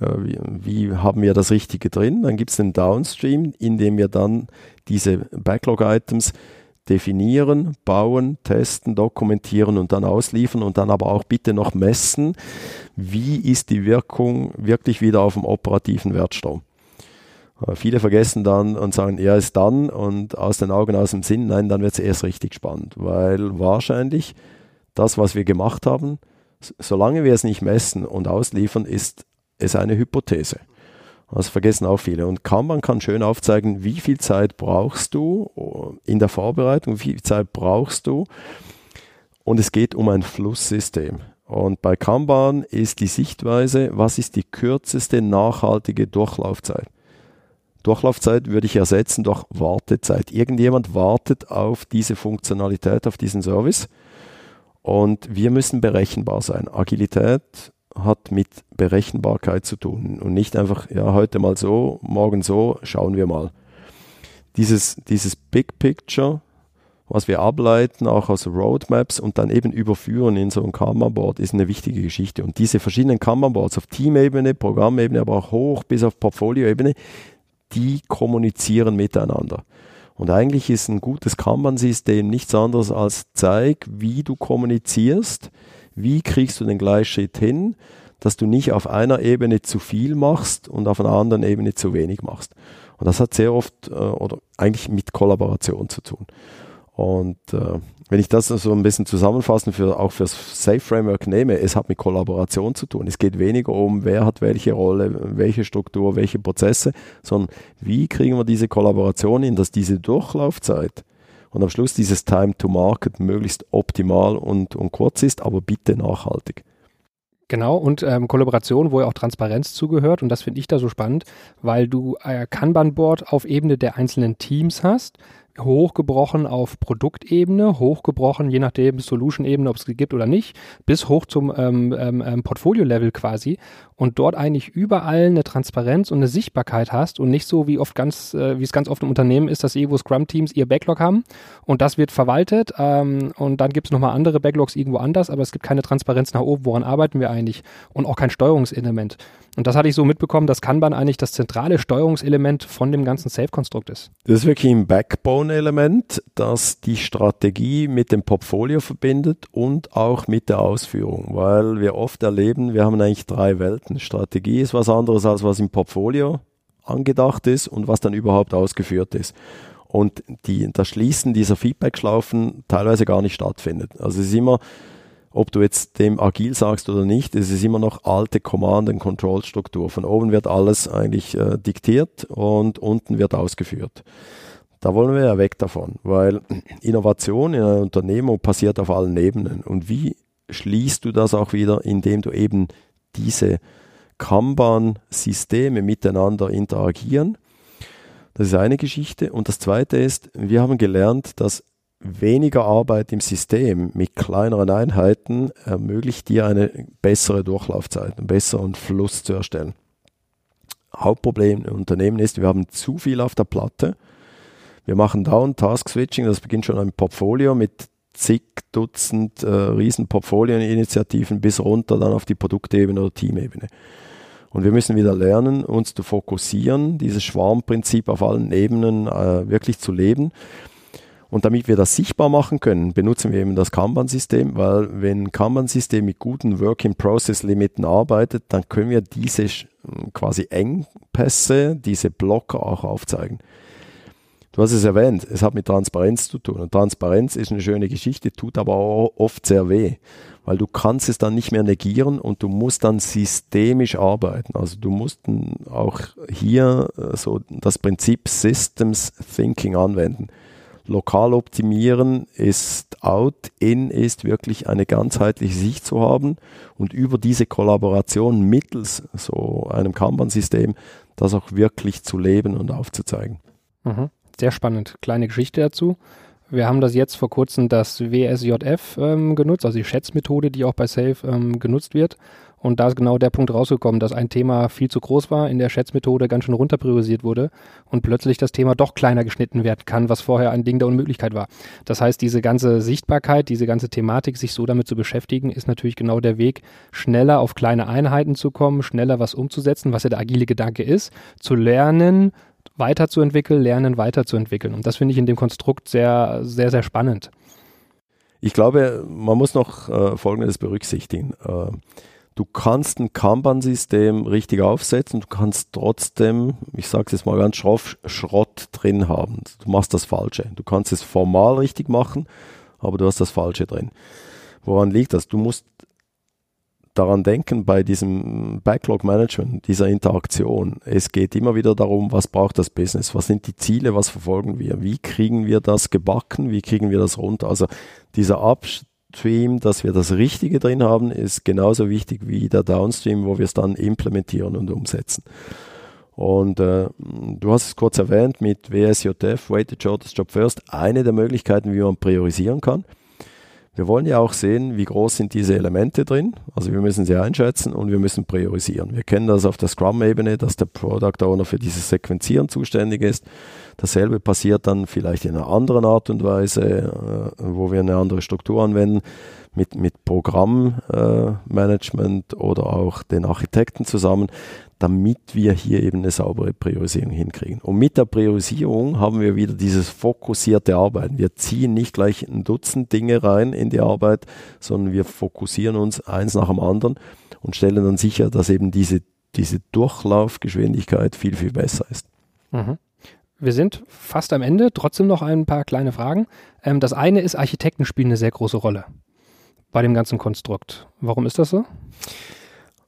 äh, wie, wie, haben wir das Richtige drin. Dann gibt es einen Downstream, in dem wir dann diese Backlog-Items definieren, bauen, testen, dokumentieren und dann ausliefern und dann aber auch bitte noch messen, wie ist die Wirkung wirklich wieder auf dem operativen Wertstrom. Äh, viele vergessen dann und sagen, er ist dann und aus den Augen, aus dem Sinn. Nein, dann wird es erst richtig spannend, weil wahrscheinlich das, was wir gemacht haben, solange wir es nicht messen und ausliefern, ist es eine Hypothese. Das vergessen auch viele. Und Kanban kann schön aufzeigen, wie viel Zeit brauchst du äh, in der Vorbereitung, wie viel Zeit brauchst du. Und es geht um ein Flusssystem. Und bei Kanban ist die Sichtweise, was ist die kürzeste nachhaltige Durchlaufzeit? Durchlaufzeit würde ich ersetzen durch Wartezeit. Irgendjemand wartet auf diese Funktionalität, auf diesen Service. Und wir müssen berechenbar sein. Agilität hat mit Berechenbarkeit zu tun und nicht einfach, ja, heute mal so, morgen so, schauen wir mal. Dieses, dieses Big Picture, was wir ableiten, auch aus Roadmaps und dann eben überführen in so ein Kanban-Board, ist eine wichtige Geschichte. Und diese verschiedenen Kanban-Boards auf Teamebene, Programmebene, aber auch hoch bis auf Portfolioebene, die kommunizieren miteinander. Und eigentlich ist ein gutes Kanban-System nichts anderes als zeig, wie du kommunizierst, wie kriegst du den Gleichschritt hin, dass du nicht auf einer Ebene zu viel machst und auf einer anderen Ebene zu wenig machst. Und das hat sehr oft äh, oder eigentlich mit Kollaboration zu tun. Und äh, wenn ich das so ein bisschen zusammenfassen, für, auch fürs Safe Framework nehme, es hat mit Kollaboration zu tun. Es geht weniger um, wer hat welche Rolle, welche Struktur, welche Prozesse, sondern wie kriegen wir diese Kollaboration hin, dass diese Durchlaufzeit und am Schluss dieses Time to Market möglichst optimal und, und kurz ist, aber bitte nachhaltig. Genau, und ähm, Kollaboration, wo ja auch Transparenz zugehört. Und das finde ich da so spannend, weil du äh, Kanban-Board auf Ebene der einzelnen Teams hast. hochgebrochen auf Produktebene, hochgebrochen, je nachdem Solution-Ebene, ob es gibt oder nicht, bis hoch zum ähm, ähm, ähm, Portfolio-Level quasi und dort eigentlich überall eine Transparenz und eine Sichtbarkeit hast und nicht so wie oft ganz, äh, wie es ganz oft im Unternehmen ist, dass irgendwo Scrum-Teams ihr Backlog haben und das wird verwaltet ähm, und dann gibt es nochmal andere Backlogs irgendwo anders, aber es gibt keine Transparenz nach oben, woran arbeiten wir eigentlich und auch kein Steuerungselement. Und das hatte ich so mitbekommen, dass Kanban eigentlich das zentrale Steuerungselement von dem ganzen Safe-Konstrukt ist. Das ist wirklich ein Backbone-Element, das die Strategie mit dem Portfolio verbindet und auch mit der Ausführung, weil wir oft erleben, wir haben eigentlich drei Welten. Strategie ist was anderes als was im Portfolio angedacht ist und was dann überhaupt ausgeführt ist. Und die, das Schließen dieser Feedback-Schlaufen teilweise gar nicht stattfindet. Also es ist immer ob du jetzt dem agil sagst oder nicht, es ist immer noch alte Command-and-Control-Struktur. Von oben wird alles eigentlich äh, diktiert und unten wird ausgeführt. Da wollen wir ja weg davon, weil Innovation in einer Unternehmung passiert auf allen Ebenen. Und wie schließt du das auch wieder, indem du eben diese Kanban-Systeme miteinander interagieren? Das ist eine Geschichte. Und das zweite ist, wir haben gelernt, dass weniger Arbeit im System mit kleineren Einheiten ermöglicht dir eine bessere Durchlaufzeit, einen besseren Fluss zu erstellen. Hauptproblem im Unternehmen ist, wir haben zu viel auf der Platte. Wir machen Down Task Switching, das beginnt schon ein Portfolio mit zig Dutzend äh, riesen Portfolieninitiativen bis runter dann auf die Produktebene oder Teamebene. Und wir müssen wieder lernen, uns zu fokussieren, dieses Schwarmprinzip auf allen Ebenen äh, wirklich zu leben. Und damit wir das sichtbar machen können, benutzen wir eben das Kanban-System, weil wenn ein Kanban-System mit guten Work-in-Process-Limiten arbeitet, dann können wir diese quasi Engpässe, diese Blocker auch aufzeigen. Du hast es erwähnt, es hat mit Transparenz zu tun. Und Transparenz ist eine schöne Geschichte, tut aber auch oft sehr weh, weil du kannst es dann nicht mehr negieren und du musst dann systemisch arbeiten. Also du musst auch hier äh, so das Prinzip Systems Thinking anwenden lokal optimieren ist out, in ist wirklich eine ganzheitliche Sicht zu haben und über diese Kollaboration mittels so einem Kanban-System das auch wirklich zu leben und aufzuzeigen. Mhm. Sehr spannend. Kleine Geschichte dazu. Wir haben das jetzt vor kurzem das WSJF ähm, genutzt, also die Schätzmethode, die auch bei Safe ähm, genutzt wird. Und da ist genau der Punkt rausgekommen, dass ein Thema viel zu groß war, in der Schätzmethode ganz schön runter priorisiert wurde und plötzlich das Thema doch kleiner geschnitten werden kann, was vorher ein Ding der Unmöglichkeit war. Das heißt, diese ganze Sichtbarkeit, diese ganze Thematik, sich so damit zu beschäftigen, ist natürlich genau der Weg, schneller auf kleine Einheiten zu kommen, schneller was umzusetzen, was ja der agile Gedanke ist, zu lernen, weiterzuentwickeln, lernen, weiterzuentwickeln. Und das finde ich in dem Konstrukt sehr, sehr, sehr spannend. Ich glaube, man muss noch äh, Folgendes berücksichtigen. Äh, du kannst ein Kanban-System richtig aufsetzen, du kannst trotzdem, ich sage es jetzt mal ganz schroff, Schrott drin haben. Du machst das Falsche. Du kannst es formal richtig machen, aber du hast das Falsche drin. Woran liegt das? Du musst daran denken bei diesem Backlog-Management, dieser Interaktion. Es geht immer wieder darum, was braucht das Business? Was sind die Ziele? Was verfolgen wir? Wie kriegen wir das gebacken? Wie kriegen wir das runter? Also dieser Upstream, dass wir das Richtige drin haben, ist genauso wichtig wie der Downstream, wo wir es dann implementieren und umsetzen. Und äh, du hast es kurz erwähnt mit WSJF, Weighted Shortest Job First, eine der Möglichkeiten, wie man priorisieren kann. Wir wollen ja auch sehen, wie groß sind diese Elemente drin. Also wir müssen sie einschätzen und wir müssen priorisieren. Wir kennen das auf der Scrum-Ebene, dass der Product Owner für dieses Sequenzieren zuständig ist. Dasselbe passiert dann vielleicht in einer anderen Art und Weise, äh, wo wir eine andere Struktur anwenden, mit, mit Programmmanagement äh, oder auch den Architekten zusammen, damit wir hier eben eine saubere Priorisierung hinkriegen. Und mit der Priorisierung haben wir wieder dieses fokussierte Arbeiten. Wir ziehen nicht gleich ein Dutzend Dinge rein in die Arbeit, sondern wir fokussieren uns eins nach dem anderen und stellen dann sicher, dass eben diese, diese Durchlaufgeschwindigkeit viel, viel besser ist. Mhm. Wir sind fast am Ende, trotzdem noch ein paar kleine Fragen. Ähm, das eine ist, Architekten spielen eine sehr große Rolle bei dem ganzen Konstrukt. Warum ist das so?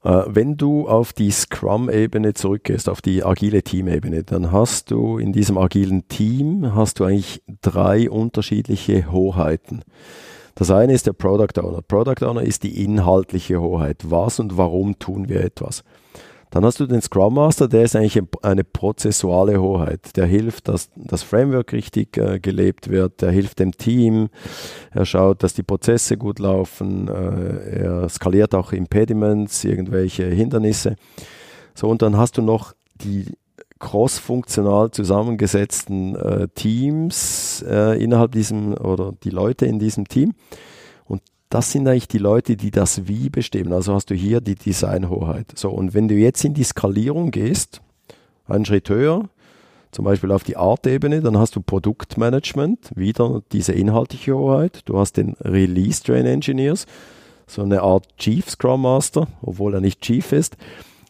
Äh, wenn du auf die Scrum-Ebene zurückgehst, auf die agile Team-Ebene, dann hast du in diesem agilen Team hast du eigentlich drei unterschiedliche Hoheiten. Das eine ist der Product Owner. Product Owner ist die inhaltliche Hoheit. Was und warum tun wir etwas? Dann hast du den Scrum Master, der ist eigentlich eine prozessuale Hoheit. Der hilft, dass das Framework richtig äh, gelebt wird, der hilft dem Team, er schaut, dass die Prozesse gut laufen, äh, er skaliert auch Impediments, irgendwelche Hindernisse. So, und dann hast du noch die cross-funktional zusammengesetzten äh, Teams äh, innerhalb diesem oder die Leute in diesem Team. Das sind eigentlich die Leute, die das Wie bestimmen. Also hast du hier die Designhoheit. So, und wenn du jetzt in die Skalierung gehst, einen Schritt höher, zum Beispiel auf die Art-Ebene, dann hast du Produktmanagement, wieder diese inhaltliche Hoheit. Du hast den Release Train Engineers, so eine Art Chief Scrum Master, obwohl er nicht Chief ist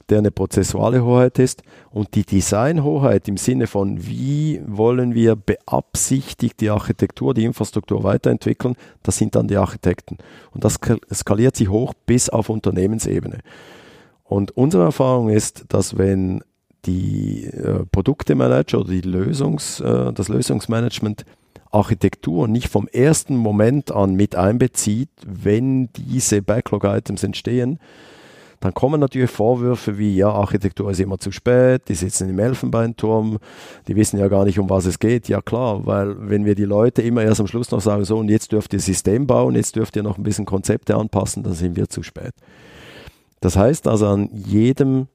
der eine prozessuale Hoheit ist und die Designhoheit im Sinne von, wie wollen wir beabsichtigt die Architektur, die Infrastruktur weiterentwickeln, das sind dann die Architekten. Und das skaliert sich hoch bis auf Unternehmensebene. Und unsere Erfahrung ist, dass wenn die äh, Produktemanager oder die Lösungs, äh, das Lösungsmanagement Architektur nicht vom ersten Moment an mit einbezieht, wenn diese Backlog-Items entstehen, dann kommen natürlich Vorwürfe wie, ja, Architektur ist immer zu spät, die sitzen im Elfenbeinturm, die wissen ja gar nicht, um was es geht. Ja klar, weil wenn wir die Leute immer erst am Schluss noch sagen, so und jetzt dürft ihr System bauen, jetzt dürft ihr noch ein bisschen Konzepte anpassen, dann sind wir zu spät. Das heißt also an jedem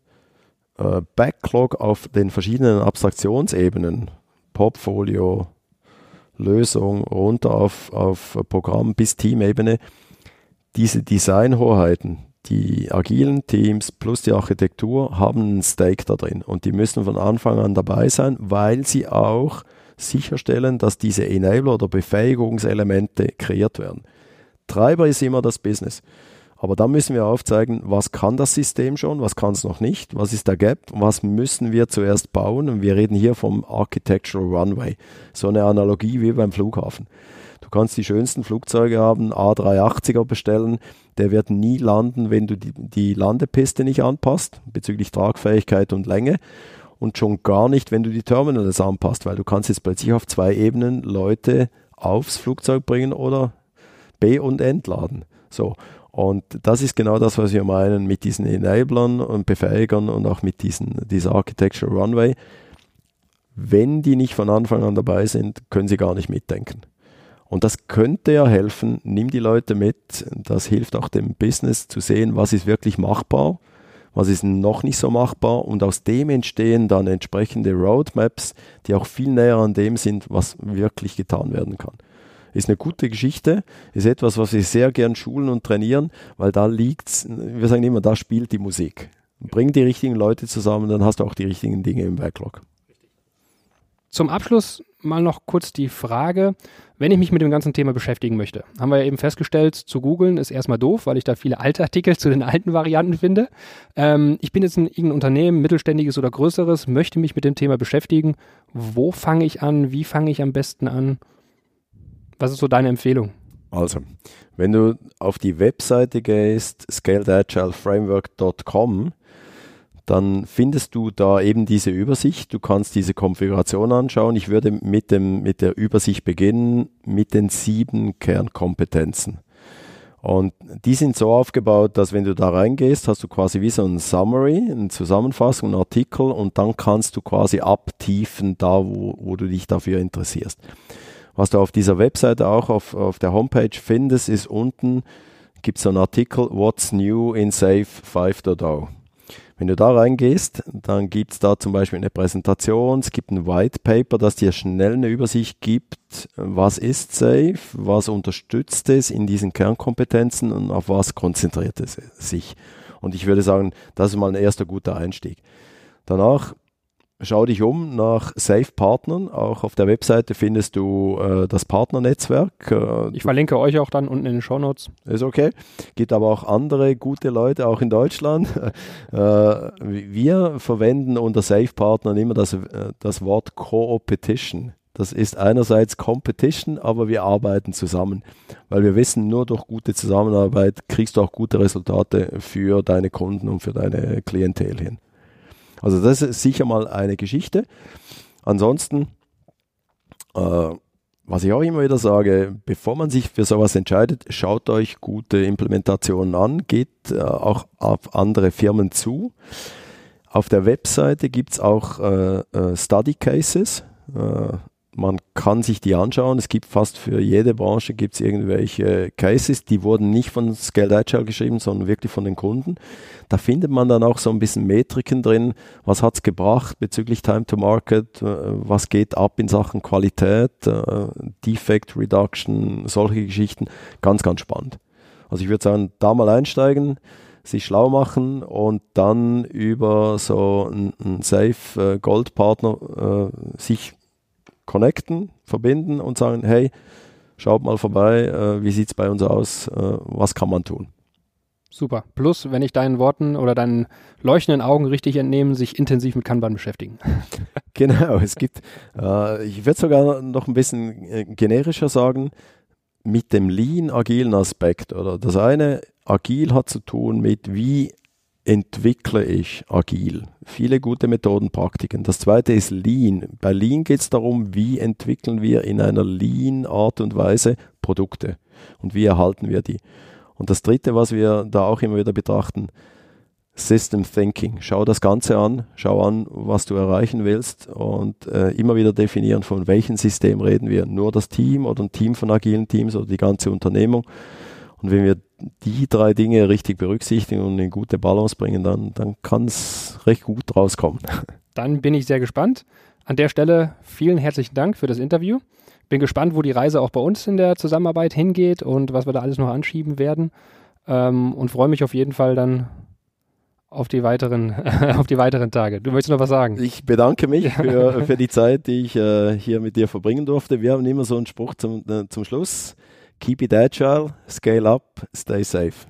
äh, Backlog auf den verschiedenen Abstraktionsebenen, Portfolio, Lösung, runter auf, auf Programm bis Teamebene, diese Designhoheiten, die agilen Teams plus die Architektur haben einen Stake da drin und die müssen von Anfang an dabei sein, weil sie auch sicherstellen, dass diese Enabler oder Befähigungselemente kreiert werden. Treiber ist immer das Business. Aber da müssen wir aufzeigen, was kann das System schon, was kann es noch nicht, was ist der Gap, was müssen wir zuerst bauen. Und wir reden hier vom Architectural Runway. So eine Analogie wie beim Flughafen. Du kannst die schönsten Flugzeuge haben, A380er bestellen, der wird nie landen, wenn du die, die Landepiste nicht anpasst, bezüglich Tragfähigkeit und Länge. Und schon gar nicht, wenn du die Terminals anpasst, weil du kannst jetzt plötzlich auf zwei Ebenen Leute aufs Flugzeug bringen oder B- und entladen. So. Und das ist genau das, was wir meinen mit diesen Enablern und Befähigern und auch mit diesen, dieser Architecture Runway. Wenn die nicht von Anfang an dabei sind, können sie gar nicht mitdenken. Und das könnte ja helfen, nimm die Leute mit. Das hilft auch dem Business zu sehen, was ist wirklich machbar, was ist noch nicht so machbar. Und aus dem entstehen dann entsprechende Roadmaps, die auch viel näher an dem sind, was wirklich getan werden kann. Ist eine gute Geschichte, ist etwas, was wir sehr gern schulen und trainieren, weil da liegt, wir sagen immer, da spielt die Musik. Bring die richtigen Leute zusammen, dann hast du auch die richtigen Dinge im Backlog. Zum Abschluss mal noch kurz die Frage, wenn ich mich mit dem ganzen Thema beschäftigen möchte. Haben wir ja eben festgestellt, zu googeln ist erstmal doof, weil ich da viele alte Artikel zu den alten Varianten finde. Ähm, ich bin jetzt ein irgendein Unternehmen, mittelständiges oder größeres, möchte mich mit dem Thema beschäftigen. Wo fange ich an? Wie fange ich am besten an? Was ist so deine Empfehlung? Also, wenn du auf die Webseite gehst, scaledagileframework.com, dann findest du da eben diese Übersicht. Du kannst diese Konfiguration anschauen. Ich würde mit, dem, mit der Übersicht beginnen mit den sieben Kernkompetenzen. Und die sind so aufgebaut, dass wenn du da reingehst, hast du quasi wie so ein Summary, eine Zusammenfassung, einen Artikel und dann kannst du quasi abtiefen da, wo, wo du dich dafür interessierst. Was du auf dieser Webseite auch auf, auf der Homepage findest, ist unten gibt es so einen Artikel What's New in Safe 5.0. Wenn du da reingehst, dann gibt es da zum Beispiel eine Präsentation, es gibt ein White Paper, das dir schnell eine Übersicht gibt, was ist Safe, was unterstützt es in diesen Kernkompetenzen und auf was konzentriert es sich. Und ich würde sagen, das ist mal ein erster guter Einstieg. Danach schau dich um nach Safe-Partnern. Auch auf der Webseite findest du äh, das Partnernetzwerk. Äh, ich verlinke euch auch dann unten in den Show Notes. Ist okay. Gibt aber auch andere gute Leute, auch in Deutschland. äh, wir verwenden unter Safe-Partnern immer das, äh, das Wort Co-Opetition. Das ist einerseits Competition, aber wir arbeiten zusammen, weil wir wissen, nur durch gute Zusammenarbeit kriegst du auch gute Resultate für deine Kunden und für deine Klientel hin. Also das ist sicher mal eine Geschichte. Ansonsten, äh, was ich auch immer wieder sage, bevor man sich für sowas entscheidet, schaut euch gute Implementationen an, geht äh, auch auf andere Firmen zu. Auf der Webseite gibt es auch äh, äh, Study Cases. Äh, man kann sich die anschauen. Es gibt fast für jede Branche gibt's irgendwelche Cases, die wurden nicht von Scaled Agile geschrieben, sondern wirklich von den Kunden. Da findet man dann auch so ein bisschen Metriken drin. Was hat's gebracht bezüglich Time to Market? Äh, was geht ab in Sachen Qualität? Äh, Defect Reduction? Solche Geschichten. Ganz, ganz spannend. Also ich würde sagen, da mal einsteigen sich schlau machen und dann über so einen Safe Gold Partner äh, sich connecten, verbinden und sagen, hey, schaut mal vorbei, äh, wie sieht es bei uns aus, äh, was kann man tun. Super. Plus, wenn ich deinen Worten oder deinen leuchtenden Augen richtig entnehme, sich intensiv mit Kanban beschäftigen. genau, es gibt, äh, ich würde sogar noch ein bisschen äh, generischer sagen, mit dem lean-agilen Aspekt. Oder das eine, agil hat zu tun mit, wie entwickle ich agil. Viele gute Methoden, Praktiken. Das zweite ist Lean. Bei Lean geht es darum, wie entwickeln wir in einer Lean Art und Weise Produkte und wie erhalten wir die. Und das dritte, was wir da auch immer wieder betrachten, System Thinking. Schau das Ganze an, schau an, was du erreichen willst und äh, immer wieder definieren, von welchem System reden wir. Nur das Team oder ein Team von agilen Teams oder die ganze Unternehmung. Und wenn wir die drei Dinge richtig berücksichtigen und in gute Balance bringen, dann, dann kann es recht gut rauskommen. Dann bin ich sehr gespannt. An der Stelle vielen herzlichen Dank für das Interview. Bin gespannt, wo die Reise auch bei uns in der Zusammenarbeit hingeht und was wir da alles noch anschieben werden. Ähm, und freue mich auf jeden Fall dann auf die weiteren, auf die weiteren Tage. Du möchtest noch was sagen? Ich bedanke mich für, für die Zeit, die ich äh, hier mit dir verbringen durfte. Wir haben immer so einen Spruch zum, äh, zum Schluss. Keep it agile, scale up, stay safe.